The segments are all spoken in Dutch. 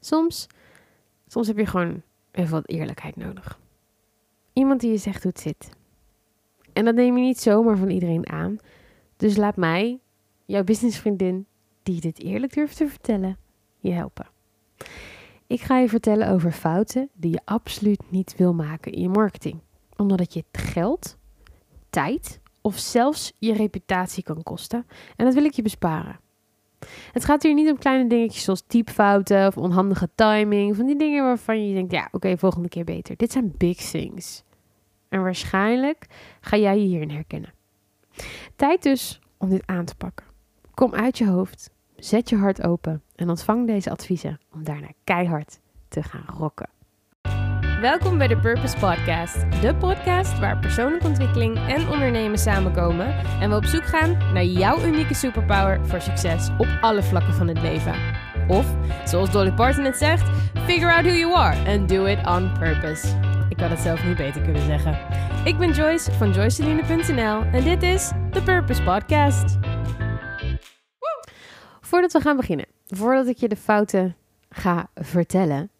Soms, soms heb je gewoon even wat eerlijkheid nodig. Iemand die je zegt hoe het zit. En dat neem je niet zomaar van iedereen aan. Dus laat mij, jouw businessvriendin, die dit eerlijk durft te vertellen, je helpen. Ik ga je vertellen over fouten die je absoluut niet wil maken in je marketing. Omdat het je geld, tijd of zelfs je reputatie kan kosten. En dat wil ik je besparen. Het gaat hier niet om kleine dingetjes zoals typfouten of onhandige timing. Van die dingen waarvan je denkt, ja, oké, volgende keer beter. Dit zijn big things. En waarschijnlijk ga jij je hierin herkennen. Tijd dus om dit aan te pakken. Kom uit je hoofd, zet je hart open en ontvang deze adviezen om daarna keihard te gaan rocken. Welkom bij de Purpose Podcast, de podcast waar persoonlijke ontwikkeling en ondernemen samenkomen en we op zoek gaan naar jouw unieke superpower voor succes op alle vlakken van het leven. Of, zoals Dolly Parton het zegt, figure out who you are and do it on purpose. Ik had het zelf niet beter kunnen zeggen. Ik ben Joyce van joyceline.nl en dit is de Purpose Podcast. Voordat we gaan beginnen, voordat ik je de fouten ga vertellen,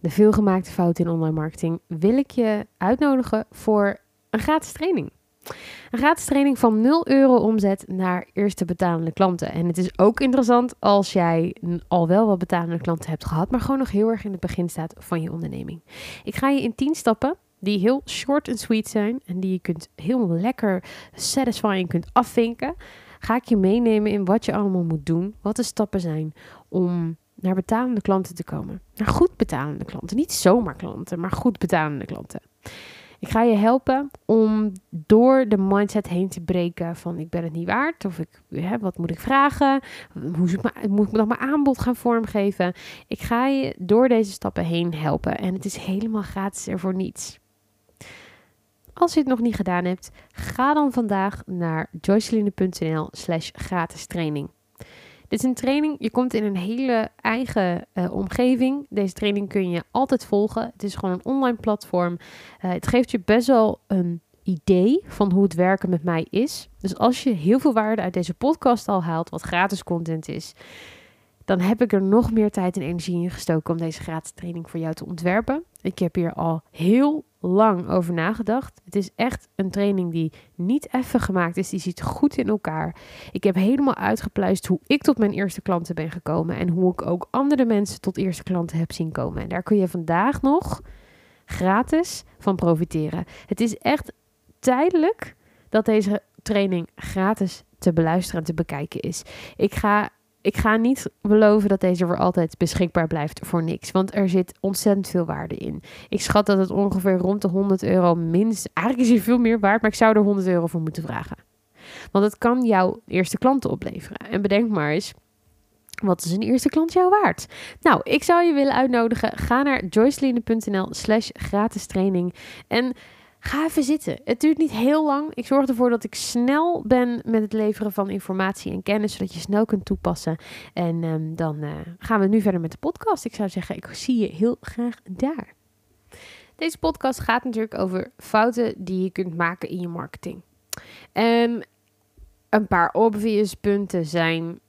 de veelgemaakte fouten in online marketing, wil ik je uitnodigen voor een gratis training. Een gratis training van 0 euro omzet naar eerste betalende klanten. En het is ook interessant als jij al wel wat betalende klanten hebt gehad, maar gewoon nog heel erg in het begin staat van je onderneming. Ik ga je in 10 stappen die heel short en sweet zijn en die je kunt heel lekker satisfying kunt afvinken, ga ik je meenemen in wat je allemaal moet doen, wat de stappen zijn om naar betalende klanten te komen. Naar goed betalende klanten, niet zomaar klanten, maar goed betalende klanten. Ik ga je helpen om door de mindset heen te breken van ik ben het niet waard of ik, hè, wat moet ik vragen? Hoe moet ik nog mijn aanbod gaan vormgeven? Ik ga je door deze stappen heen helpen en het is helemaal gratis er voor niets. Als je het nog niet gedaan hebt, ga dan vandaag naar joyceline.nl slash gratis training. Dit is een training, je komt in een hele eigen uh, omgeving. Deze training kun je altijd volgen. Het is gewoon een online platform. Uh, het geeft je best wel een idee van hoe het werken met mij is. Dus als je heel veel waarde uit deze podcast al haalt, wat gratis content is, dan heb ik er nog meer tijd en energie in gestoken om deze gratis training voor jou te ontwerpen. Ik heb hier al heel lang over nagedacht. Het is echt een training die niet even gemaakt is. Die zit goed in elkaar. Ik heb helemaal uitgepluist hoe ik tot mijn eerste klanten ben gekomen. En hoe ik ook andere mensen tot eerste klanten heb zien komen. En daar kun je vandaag nog gratis van profiteren. Het is echt tijdelijk dat deze training gratis te beluisteren en te bekijken is. Ik ga ik ga niet beloven dat deze voor altijd beschikbaar blijft voor niks. Want er zit ontzettend veel waarde in. Ik schat dat het ongeveer rond de 100 euro minst. Eigenlijk is hij veel meer waard, maar ik zou er 100 euro voor moeten vragen. Want het kan jouw eerste klanten opleveren. En bedenk maar eens. Wat is een eerste klant jou waard? Nou, ik zou je willen uitnodigen. Ga naar joyceline.nl slash gratis training. En Ga even zitten. Het duurt niet heel lang. Ik zorg ervoor dat ik snel ben met het leveren van informatie en kennis, zodat je snel kunt toepassen. En um, dan uh, gaan we nu verder met de podcast. Ik zou zeggen, ik zie je heel graag daar. Deze podcast gaat natuurlijk over fouten die je kunt maken in je marketing. En een paar obvious punten zijn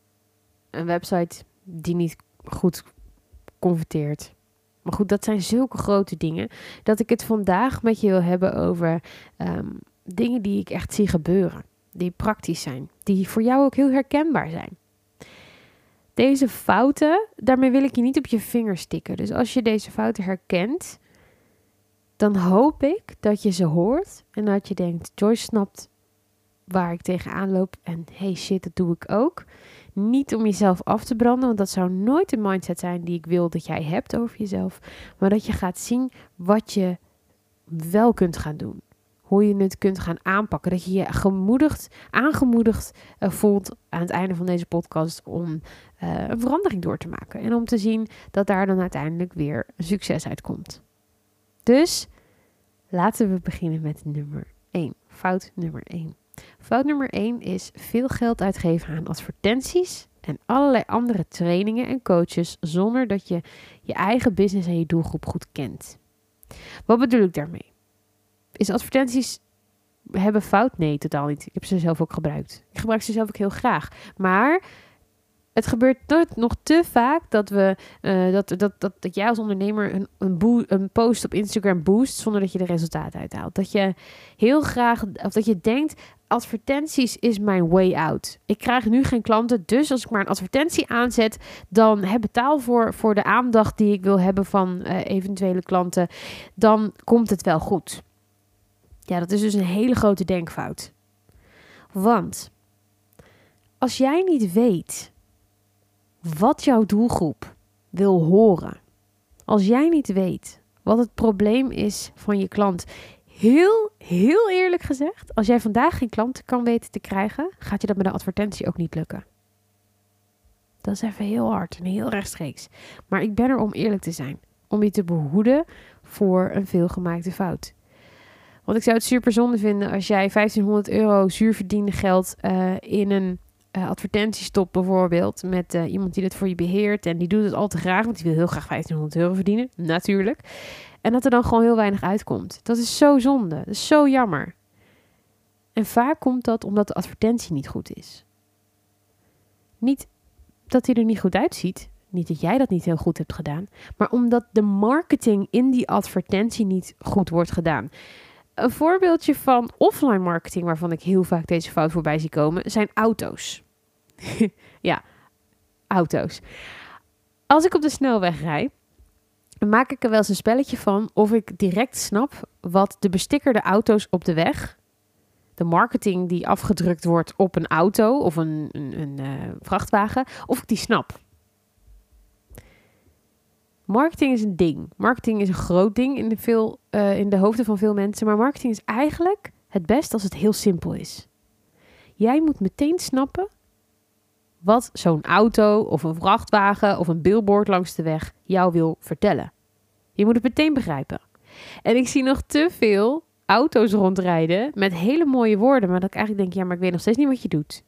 een website die niet goed converteert maar goed, dat zijn zulke grote dingen dat ik het vandaag met je wil hebben over ehm, dingen die ik echt zie gebeuren. Die praktisch zijn, die voor jou ook heel herkenbaar zijn. Deze fouten, daarmee wil ik je niet op je vingers stikken. Dus als je deze fouten herkent, dan hoop ik dat je ze hoort en dat je denkt: Joyce snapt waar ik tegenaan loop en hey shit, dat doe ik ook. Niet om jezelf af te branden, want dat zou nooit de mindset zijn die ik wil dat jij hebt over jezelf. Maar dat je gaat zien wat je wel kunt gaan doen. Hoe je het kunt gaan aanpakken. Dat je je gemoedigd, aangemoedigd uh, voelt aan het einde van deze podcast om uh, een verandering door te maken. En om te zien dat daar dan uiteindelijk weer succes uitkomt. Dus laten we beginnen met nummer 1. Fout nummer 1. Fout nummer 1 is veel geld uitgeven aan advertenties en allerlei andere trainingen en coaches zonder dat je je eigen business en je doelgroep goed kent. Wat bedoel ik daarmee? Is advertenties hebben fout? Nee, totaal niet. Ik heb ze zelf ook gebruikt. Ik gebruik ze zelf ook heel graag. Maar Het gebeurt nog te vaak dat, we, uh, dat, dat, dat, dat jij als ondernemer een, een, een post op Instagram boost zonder dat je de resultaten uithaalt. Dat je heel graag, of dat je denkt, advertenties is mijn way out. Ik krijg nu geen klanten, dus als ik maar een advertentie aanzet, dan heb betaal voor, voor de aandacht die ik wil hebben van uh, eventuele klanten, dan komt het wel goed. Ja, dat is dus een hele grote denkfout. Want als jij niet weet wat jouw doelgroep wil horen, als jij niet weet wat het probleem is van je klant, heel, heel eerlijk gezegd, als jij vandaag geen klanten kan weten te krijgen, gaat je dat met een advertentie ook niet lukken. Dat is even heel hard en heel rechtstreeks. Maar ik ben er om eerlijk te zijn. Om je te behoeden voor een veelgemaakte fout. Want ik zou het super zonde vinden als jij 1500 euro zuurverdiende geld uh, in een uh, advertentie stopt, bijvoorbeeld, met uh, iemand die dat voor je beheert. En die doet het al te graag, want die wil heel graag 1500 euro verdienen, natuurlijk. En dat er dan gewoon heel weinig uitkomt. Dat is zo zonde. Dat is zo jammer. En vaak komt dat omdat de advertentie niet goed is. Niet dat hij er niet goed uitziet. Niet dat jij dat niet heel goed hebt gedaan. Maar omdat de marketing in die advertentie niet goed wordt gedaan. Een voorbeeldje van offline marketing waarvan ik heel vaak deze fout voorbij zie komen, zijn auto's. ja, auto's. Als ik op de snelweg rijd, maak ik er wel eens een spelletje van of ik direct snap wat de bestickerde auto's op de weg, de marketing die afgedrukt wordt op een auto of een, een, een uh, vrachtwagen, of ik die snap. Marketing is een ding. Marketing is een groot ding in de, veel, uh, in de hoofden van veel mensen. Maar marketing is eigenlijk het best als het heel simpel is. Jij moet meteen snappen wat zo'n auto of een vrachtwagen of een billboard langs de weg jou wil vertellen. Je moet het meteen begrijpen. En ik zie nog te veel auto's rondrijden met hele mooie woorden, maar dat ik eigenlijk denk, ja, maar ik weet nog steeds niet wat je doet.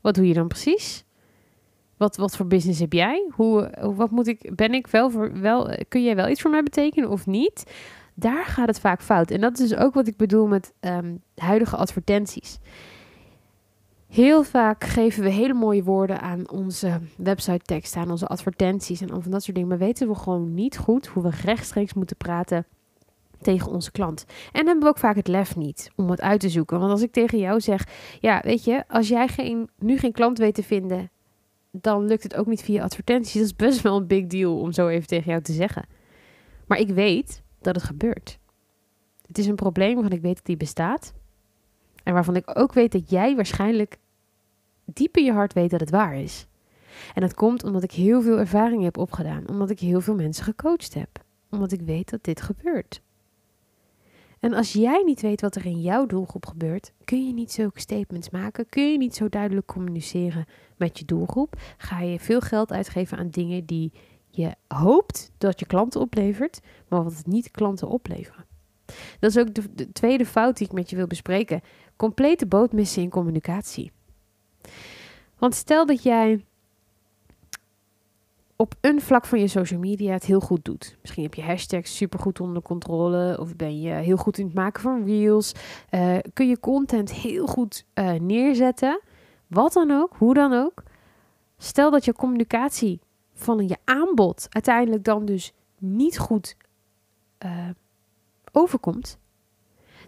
Wat doe je dan precies? Wat, wat voor business heb jij? Hoe, wat moet ik, ben ik wel voor, wel, kun jij wel iets voor mij betekenen of niet? Daar gaat het vaak fout. En dat is dus ook wat ik bedoel met um, huidige advertenties. Heel vaak geven we hele mooie woorden aan onze website tekst, aan onze advertenties en al van dat soort dingen. Maar weten we gewoon niet goed hoe we rechtstreeks moeten praten tegen onze klant. En hebben we ook vaak het lef niet om het uit te zoeken. Want als ik tegen jou zeg, ja, weet je, als jij geen, nu geen klant weet te vinden dan lukt het ook niet via advertenties. Dat is best wel een big deal om zo even tegen jou te zeggen. Maar ik weet dat het gebeurt. Het is een probleem waarvan ik weet dat die bestaat. En waarvan ik ook weet dat jij waarschijnlijk diep in je hart weet dat het waar is. En dat komt omdat ik heel veel ervaring heb opgedaan. Omdat ik heel veel mensen gecoacht heb. Omdat ik weet dat dit gebeurt. En als jij niet weet wat er in jouw doelgroep gebeurt, kun je niet zulke statements maken, kun je niet zo duidelijk communiceren met je doelgroep, ga je veel geld uitgeven aan dingen die je hoopt dat je klanten oplevert, maar wat het niet klanten opleveren. Dat is ook de, de tweede fout die ik met je wil bespreken. Complete boot missen in communicatie. Want stel dat jij op een vlak van je social media het heel goed doet. Misschien heb je hashtags super goed onder controle. Of ben je heel goed in het maken van reels. Uh, kun je content heel goed uh, neerzetten. Wat dan ook, hoe dan ook. Stel dat je communicatie van je aanbod uiteindelijk dan dus niet goed uh, overkomt.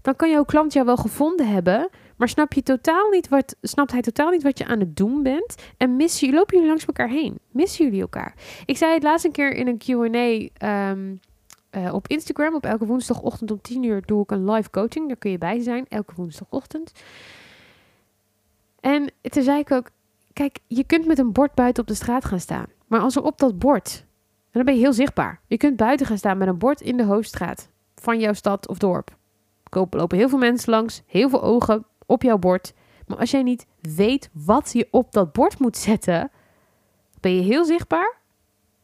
Dan kan jouw klant jou wel gevonden hebben, maar snap je totaal niet wat, snapt hij totaal niet wat je aan het doen bent. En missen, lopen jullie langs elkaar heen. Missen jullie elkaar. Ik zei het laatst een keer in een Q&A um, uh, op Instagram. Op elke woensdagochtend om 10 uur doe ik een live coaching. Daar kun je bij zijn, elke woensdagochtend. En toen zei ik ook, kijk, je kunt met een bord buiten op de straat gaan staan. Maar als er op dat bord, dan ben je heel zichtbaar. Je kunt buiten gaan staan met een bord in de hoofdstraat van jouw stad of dorp. Er lopen heel veel mensen langs, heel veel ogen, op jouw bord. Maar als jij niet weet wat je op dat bord moet zetten, ben je heel zichtbaar,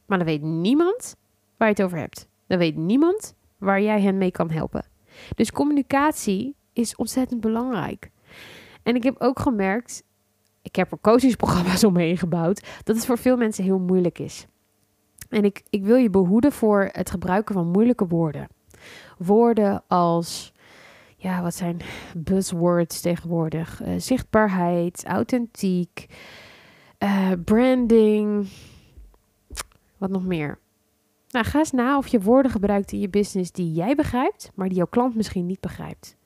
maar dan weet niemand waar je het over hebt. Dan weet niemand waar jij hen mee kan helpen. Dus communicatie is ontzettend belangrijk. En ik heb ook gemerkt, ik heb er coachingsprogramma's omheen gebouwd, dat het voor veel mensen heel moeilijk is. En ik, ik wil je behoeden voor het gebruiken van moeilijke woorden. Woorden als ja, wat zijn buzzwords tegenwoordig? Uh, zichtbaarheid, authentiek, Eh, branding. Wat nog meer? Nou, ga eens na of je woorden gebruikt in je business die jij begrijpt, maar die jouw klant misschien niet begrijpt.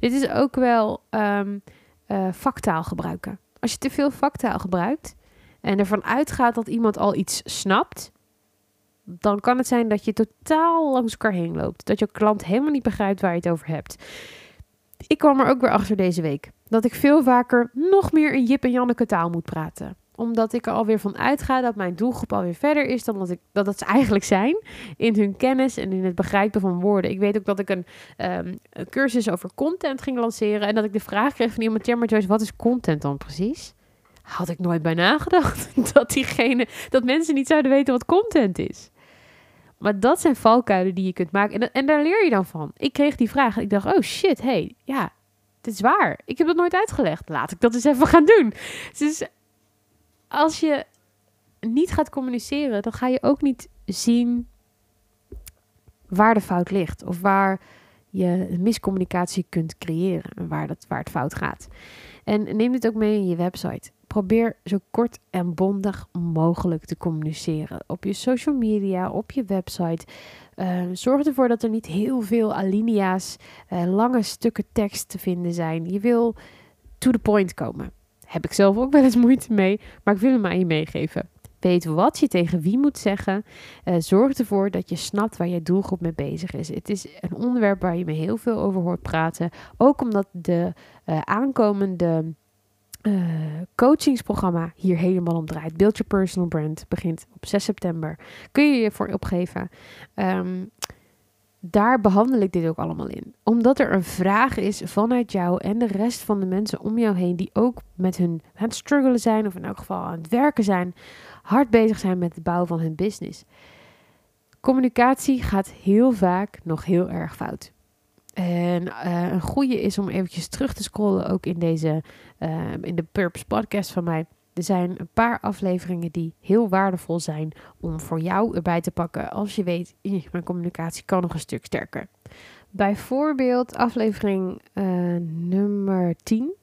Dit is ook wel um, vaktaal gebruiken. Als je te veel vaktaal gebruikt en ervan uitgaat dat iemand al iets snapt, dan kan het zijn dat je totaal langs elkaar heen loopt. Dat je klant helemaal niet begrijpt waar je het over hebt. Ik kwam er ook weer achter deze week. Dat ik veel vaker nog meer in Jip en Janneke taal moet praten omdat ik er alweer van uitga dat mijn doelgroep alweer verder is dan dat, ik, dat, dat ze eigenlijk zijn. In hun kennis en in het begrijpen van woorden. Ik weet ook dat ik een, een cursus over content ging lanceren. En dat ik de vraag kreeg van iemand: Ja, maar Joyce, wat is content dan precies? Had ik nooit bij nagedacht. Dat, diegene, dat mensen niet zouden weten wat content is. Maar dat zijn valkuilen die je kunt maken. En, en daar leer je dan van. Ik kreeg die vraag ik dacht: Oh shit, hey, ja, dit is waar. Ik heb dat nooit uitgelegd. Laat ik dat eens even gaan doen. Dus als je niet gaat communiceren, dan ga je ook niet zien waar de fout ligt. Of waar je miscommunicatie kunt creëren en waar, dat, waar het fout gaat. En neem dit ook mee in je website. Probeer zo kort en bondig mogelijk te communiceren. Op je social media, op je website. Uh, zorg ervoor dat er niet heel veel alinea's, uh, lange stukken tekst te vinden zijn. Je wil to the point komen. Heb ik zelf ook wel eens moeite mee, maar ik wil hem aan je meegeven. Weet wat je tegen wie moet zeggen. Uh, zorg ervoor dat je snapt waar je doelgroep mee bezig is. Het is een onderwerp waar je me heel veel over hoort praten. Ook omdat de aankomende uh, coachingsprogramma hier helemaal om draait. Build Your Personal Brand begint op 6 september. Kun je je voor opgeven. Um, daar behandel ik dit ook allemaal in. Omdat er een vraag is vanuit jou en de rest van de mensen om jou heen die ook met hun aan het struggelen zijn of in elk geval aan het werken zijn, hard bezig zijn met het bouwen van hun business. Communicatie gaat heel vaak nog heel erg fout. En uh, een goede is om eventjes terug te scrollen ook in deze uh, in de Purpose podcast van mij. Er zijn een paar afleveringen die heel waardevol zijn om voor jou erbij te pakken als je weet, mijn communicatie kan nog een stuk sterker. Bijvoorbeeld aflevering uh, nummer 10.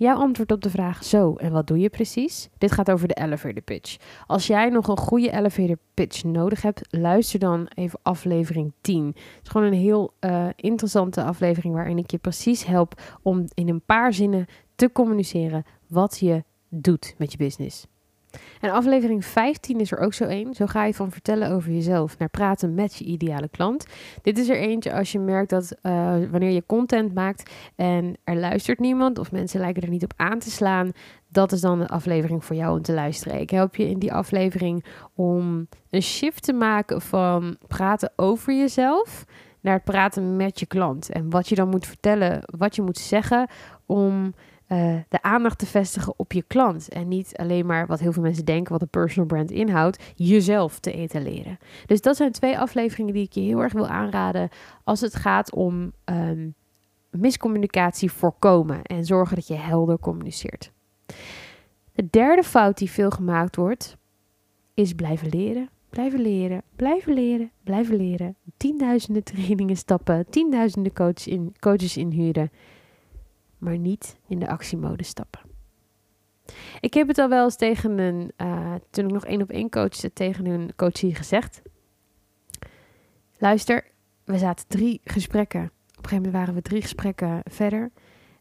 Jouw antwoord op de vraag zo en wat doe je precies? Dit gaat over de elevator pitch. Als jij nog een goede elevator pitch nodig hebt, luister dan even aflevering 10. Het is gewoon een heel uh, interessante aflevering waarin ik je precies help om in een paar zinnen te communiceren wat je doet met je business. En aflevering 15 is er ook zo één. Zo ga je van vertellen over jezelf naar praten met je ideale klant. Dit is er eentje als je merkt dat uh, wanneer je content maakt en er luistert niemand of mensen lijken er niet op aan te slaan, dat is dan de aflevering voor jou om te luisteren. Ik help je in die aflevering om een shift te maken van praten over jezelf naar het praten met je klant. En wat je dan moet vertellen, wat je moet zeggen om uh, de aandacht te vestigen op je klant. En niet alleen maar wat heel veel mensen denken, wat een personal brand inhoudt, jezelf te etaleren. Dus dat zijn twee afleveringen die ik je heel erg wil aanraden als het gaat om um, miscommunicatie voorkomen en zorgen dat je helder communiceert. De derde fout die veel gemaakt wordt, is blijven leren. Blijven leren, blijven leren, blijven leren. Tienduizenden trainingen stappen, tienduizenden coaches, in, coaches inhuren maar niet in de actiemode stappen. Ik heb het al wel eens tegen een, uh, toen ik nog één op één coachte, tegen een coachie gezegd. Luister, we zaten drie gesprekken. Op een gegeven moment waren we drie gesprekken verder.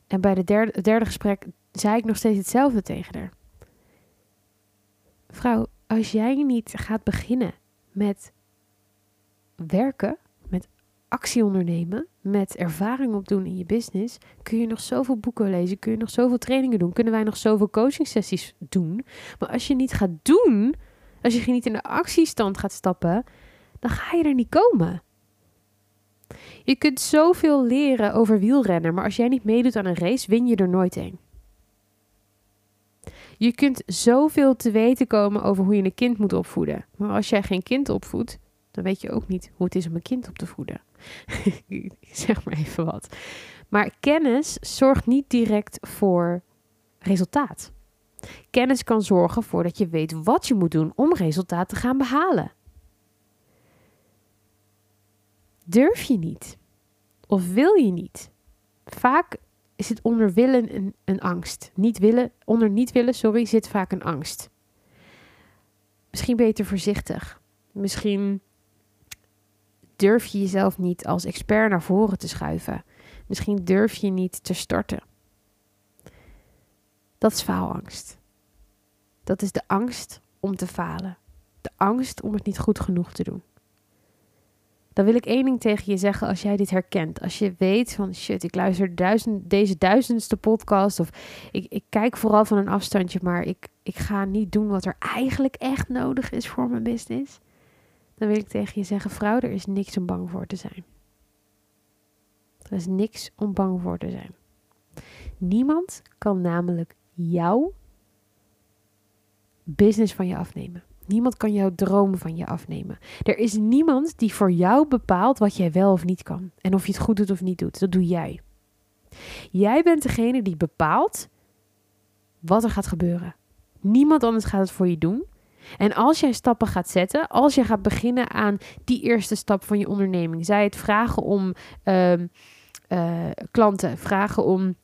En bij de derde, het derde gesprek zei ik nog steeds hetzelfde tegen haar. Vrouw, als jij niet gaat beginnen met werken, actie ondernemen, met ervaring opdoen in je business, kun je nog zoveel boeken lezen, kun je nog zoveel trainingen doen, kunnen wij nog zoveel coaching sessies doen. Maar als je niet gaat doen, als je niet in de actiestand gaat stappen, dan ga je er niet komen. Je kunt zoveel leren over wielrennen, maar als jij niet meedoet aan een race, win je er nooit een. Je kunt zoveel te weten komen over hoe je een kind moet opvoeden. Maar als jij geen kind opvoedt, dan weet je ook niet hoe het is om een kind op te voeden. zeg maar even wat. Maar kennis zorgt niet direct voor resultaat. Kennis kan zorgen voor dat je weet wat je moet doen om resultaat te gaan behalen. Durf je niet? Of wil je niet? Vaak is het onder willen een, angst. Niet willen, onder niet willen, sorry, zit vaak een angst. Misschien te voorzichtig. Misschien durf je jezelf niet als expert naar voren te schuiven. Misschien durf je niet te starten. Dat is faalangst. Dat is de angst om te falen. De angst om het niet goed genoeg te doen. Dan wil ik één ding tegen je zeggen als jij dit herkent. Als je weet van shit, ik luister duizend, deze duizendste podcast. Of ik, ik kijk vooral van een afstandje, maar ik, ik ga niet doen wat er eigenlijk echt nodig is voor mijn business. Dan wil ik tegen je zeggen, vrouw, er is niks om bang voor te zijn. Er is niks om bang voor te zijn. Niemand kan namelijk jouw business van je afnemen. Niemand kan jouw droom van je afnemen. Er is niemand die voor jou bepaalt wat jij wel of niet kan. En of je het goed doet of niet doet. Dat doe jij. Jij bent degene die bepaalt wat er gaat gebeuren. Niemand anders gaat het voor je doen. En als jij stappen gaat zetten, als je gaat beginnen aan die eerste stap van je onderneming, zij het vragen om uh, uh, klanten, vragen om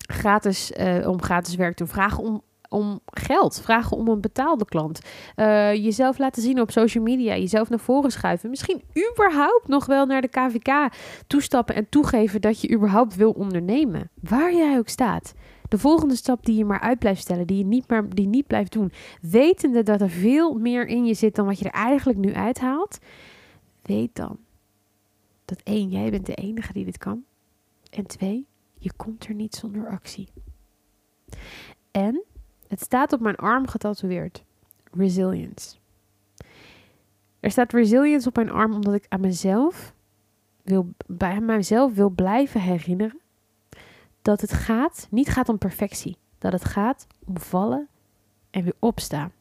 gratis, uh, om gratis werk te doen, vragen om om geld, vragen om een betaalde klant. Uh, jezelf laten zien op social media, jezelf naar voren schuiven. Misschien überhaupt nog wel naar de KVK toestappen en toegeven dat je überhaupt wil ondernemen. Waar jij ook staat. De volgende stap die je maar uit blijft stellen, die je niet, maar, die niet blijft doen. Wetende dat er veel meer in je zit dan wat je er eigenlijk nu uithaalt. Weet dan dat één, jij bent de enige die dit kan. En twee, je komt er niet zonder actie. En het staat op mijn arm getatoeëerd. Resilience. Er staat resilience op mijn arm omdat ik aan mezelf wil, bij mezelf wil blijven herinneren dat het gaat, niet gaat om perfectie. Dat het gaat om vallen en weer opstaan.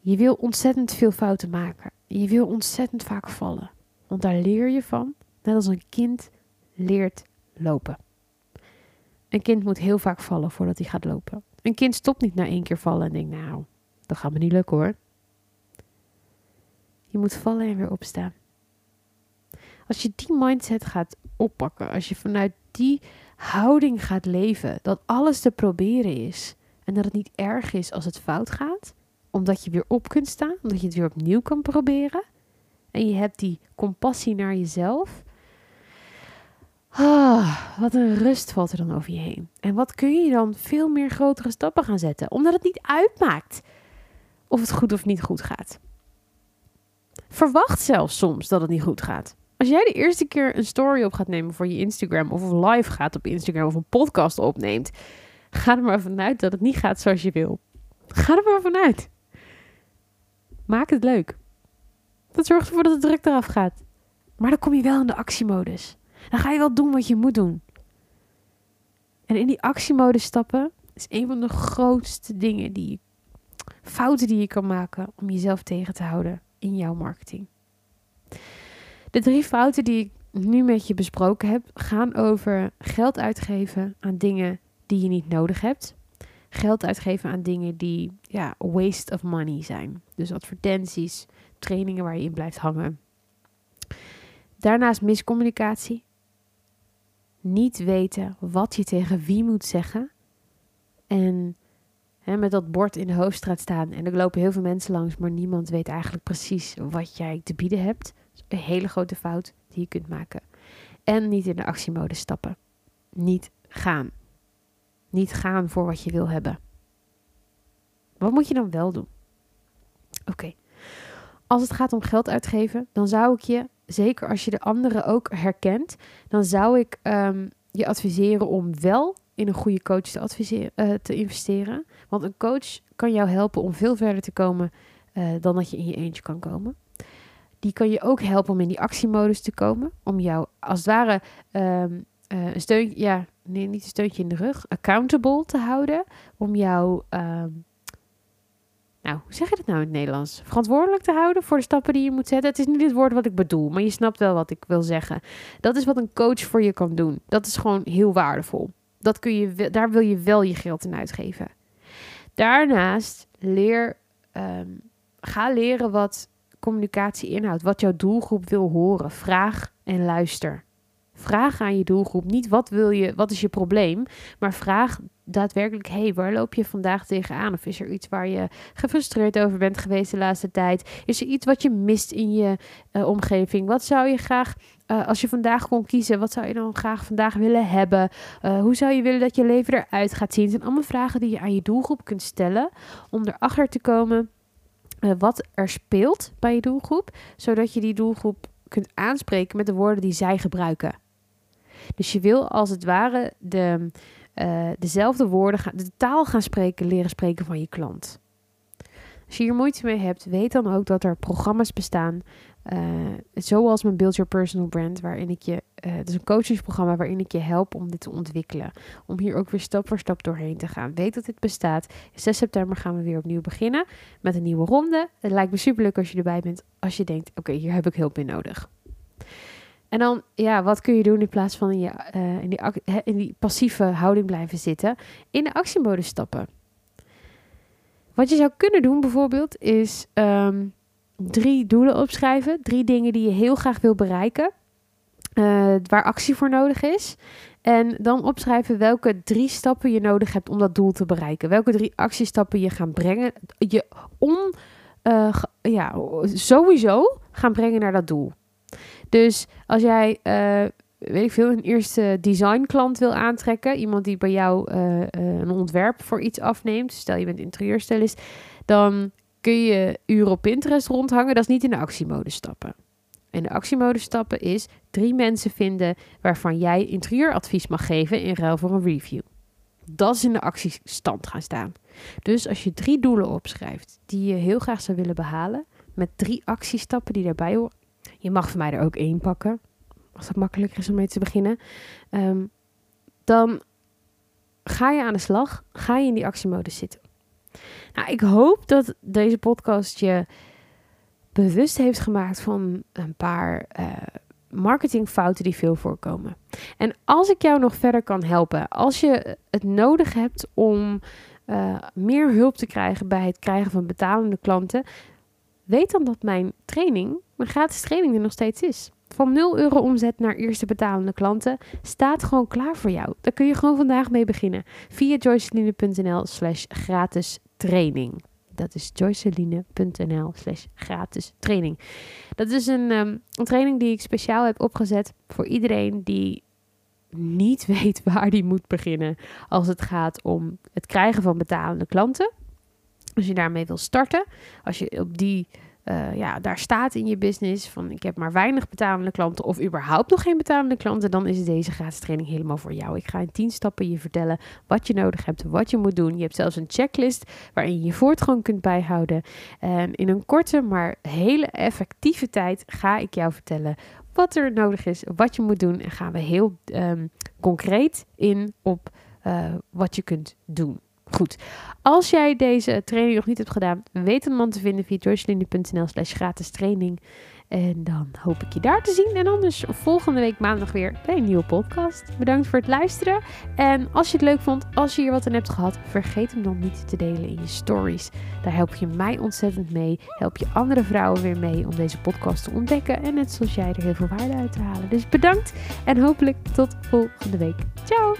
Je wil ontzettend veel fouten maken. Je wil ontzettend vaak vallen. Want daar leer je van, net als een kind leert lopen. Een kind moet heel vaak vallen voordat hij gaat lopen. Een kind stopt niet na één keer vallen en denkt, nou, dat gaat me niet lukken hoor. Je moet vallen en weer opstaan. Als je die mindset gaat oppakken, als je vanuit die houding gaat leven, dat alles te proberen is en dat het niet erg is als het fout gaat, omdat je weer op kunt staan, omdat je het weer opnieuw kan proberen en je hebt die compassie naar jezelf, Ah, wat een rust valt er dan over je heen. En wat kun je dan veel meer grotere stappen gaan zetten? Omdat het niet uitmaakt of het goed of niet goed gaat. Verwacht zelfs soms dat het niet goed gaat. Als jij de eerste keer een story op gaat nemen voor je Instagram, of live gaat op Instagram, of een podcast opneemt, ga er maar vanuit dat het niet gaat zoals je wil. Ga er maar vanuit. Maak het leuk. Dat zorgt ervoor dat het druk eraf gaat. Maar dan kom je wel in de actiemodus. Dan ga je wel doen wat je moet doen. En in die actiemodus stappen is een van de grootste dingen die fouten die je kan maken om jezelf tegen te houden in jouw marketing. De drie fouten die ik nu met je besproken heb, gaan over geld uitgeven aan dingen die je niet nodig hebt. Geld uitgeven aan dingen die ja, waste of money zijn. Dus advertenties, trainingen waar je in blijft hangen. Daarnaast miscommunicatie niet weten wat je tegen wie moet zeggen. En hè, met dat bord in de hoofdstraat staan en er lopen heel veel mensen langs, maar niemand weet eigenlijk precies wat jij te bieden hebt. Een hele grote fout die je kunt maken. En niet in de actiemode stappen. Niet gaan. Niet gaan voor wat je wil hebben. Wat moet je dan wel doen? Oké. Als het gaat om geld uitgeven, dan zou ik je zeker als je de anderen ook herkent, dan zou ik um, je adviseren om wel in een goede coach te, adviseren, uh, te investeren. Want een coach kan jou helpen om veel verder te komen uh, dan dat je in je eentje kan komen. Die kan je ook helpen om in die actiemodus te komen. Om jou als het ware um, uh, een steuntje, ja, nee, niet een steuntje in de rug, accountable te houden. Om jou um, nou, hoe zeg je dat nou in het Nederlands? Verantwoordelijk te houden voor de stappen die je moet zetten. Het is niet het woord wat ik bedoel, maar je snapt wel wat ik wil zeggen. Dat is wat een coach voor je kan doen. Dat is gewoon heel waardevol. Dat kun je, daar wil je wel je geld in uitgeven. Daarnaast leer, um, ga leren wat communicatie inhoudt, wat jouw doelgroep wil horen. Vraag en luister. vraag aan je doelgroep niet wat wil je, wat is je probleem, maar vraag daadwerkelijk, hey, waar loop je vandaag tegenaan? Of is er iets waar je gefrustreerd over bent geweest de laatste tijd? Is er iets wat je mist in je uh, omgeving? Wat zou je graag, uh, als je vandaag kon kiezen, wat zou je dan graag vandaag willen hebben? Uh, hoe zou je willen dat je leven eruit gaat zien? Het zijn allemaal vragen die je aan je doelgroep kunt stellen om erachter te komen wat er speelt bij je doelgroep, zodat je die doelgroep kunt aanspreken met de woorden die zij gebruiken. Dus je wil als het ware de, uh, dezelfde woorden, de taal gaan spreken, leren spreken van je klant. Als je hier moeite mee hebt, weet dan ook dat er programma's bestaan, uh, zoals mijn Build Your Personal Brand, waarin ik je, uh, het is een coachingsprogramma waarin ik je help om dit te ontwikkelen. Om hier ook weer stap voor stap doorheen te gaan. Weet dat dit bestaat. 6 september gaan we weer opnieuw beginnen met een nieuwe ronde. Het lijkt me super leuk als je erbij bent, als je denkt, oké, hier heb ik hulp in nodig. En dan, ja, wat kun je doen in plaats van in, je, uh, in, die, in die passieve houding blijven zitten? In de actiemodus stappen. Wat je zou kunnen doen bijvoorbeeld is um, drie doelen opschrijven. Drie dingen die je heel graag wil bereiken. Uh, waar actie voor nodig is. En dan opschrijven welke drie stappen je nodig hebt om dat doel te bereiken. Welke drie actiestappen je gaan brengen. Je on, uh, ja, sowieso gaan brengen naar dat doel. Dus als jij, uh, weet ik veel, een eerste designklant wil aantrekken, iemand die bij jou een ontwerp voor iets afneemt, stel je bent interieurstylist, dan kun je uren op Pinterest rondhangen. Dat is niet in de actiemodus stappen. In de actiemodus stappen is drie mensen vinden waarvan jij interieuradvies mag geven in ruil voor een review. Dat is in de actiestand gaan staan. Dus als je drie doelen opschrijft die je heel graag zou willen behalen, met drie actiestappen die daarbij horen, je mag voor mij er ook één pakken. Als het makkelijker is om mee te beginnen. Um, dan ga je aan de slag. Ga je in die actiemodus zitten. Nou, ik hoop dat deze podcast je bewust heeft gemaakt van een paar uh, marketingfouten die veel voorkomen. En als ik jou nog verder kan helpen, als je het nodig hebt om uh, meer hulp te krijgen bij het krijgen van betalende klanten, weet dan dat mijn training, mijn gratis training er nog steeds is. Van 0 euro omzet naar eerste betalende klanten staat gewoon klaar voor jou. Daar kun je gewoon vandaag mee beginnen. Via joyceline.nl slash gratis training. Dat is joyceline.nl slash gratis training. Dat is een, um, een training die ik speciaal heb opgezet voor iedereen die niet weet waar die moet beginnen als het gaat om het krijgen van betalende klanten. Als je daarmee wil starten, als je op die uh, ja, daar staat in je business van ik heb maar weinig betalende klanten of überhaupt nog geen betalende klanten, dan is deze gratis training helemaal voor jou. Ik ga in 10 stappen je vertellen wat je nodig hebt, wat je moet doen. Je hebt zelfs een checklist waarin je voortgang kunt bijhouden. En in een korte maar hele effectieve tijd ga ik jou vertellen wat er nodig is, wat je moet doen en gaan we heel um, concreet in op uh, wat je kunt doen. Goed, als jij deze training nog niet hebt gedaan, weet een man te vinden via joycelinde.nl slash gratis training. En dan hoop ik je daar te zien. En anders volgende week maandag weer bij een nieuwe podcast. Bedankt voor het luisteren. En als je het leuk vond, als je hier wat aan hebt gehad, vergeet hem dan niet te delen in je stories. Daar help je mij ontzettend mee. Help je andere vrouwen weer mee om deze podcast te ontdekken. En net zoals jij er heel veel waarde uit te halen. Dus bedankt en hopelijk tot volgende week. Ciao!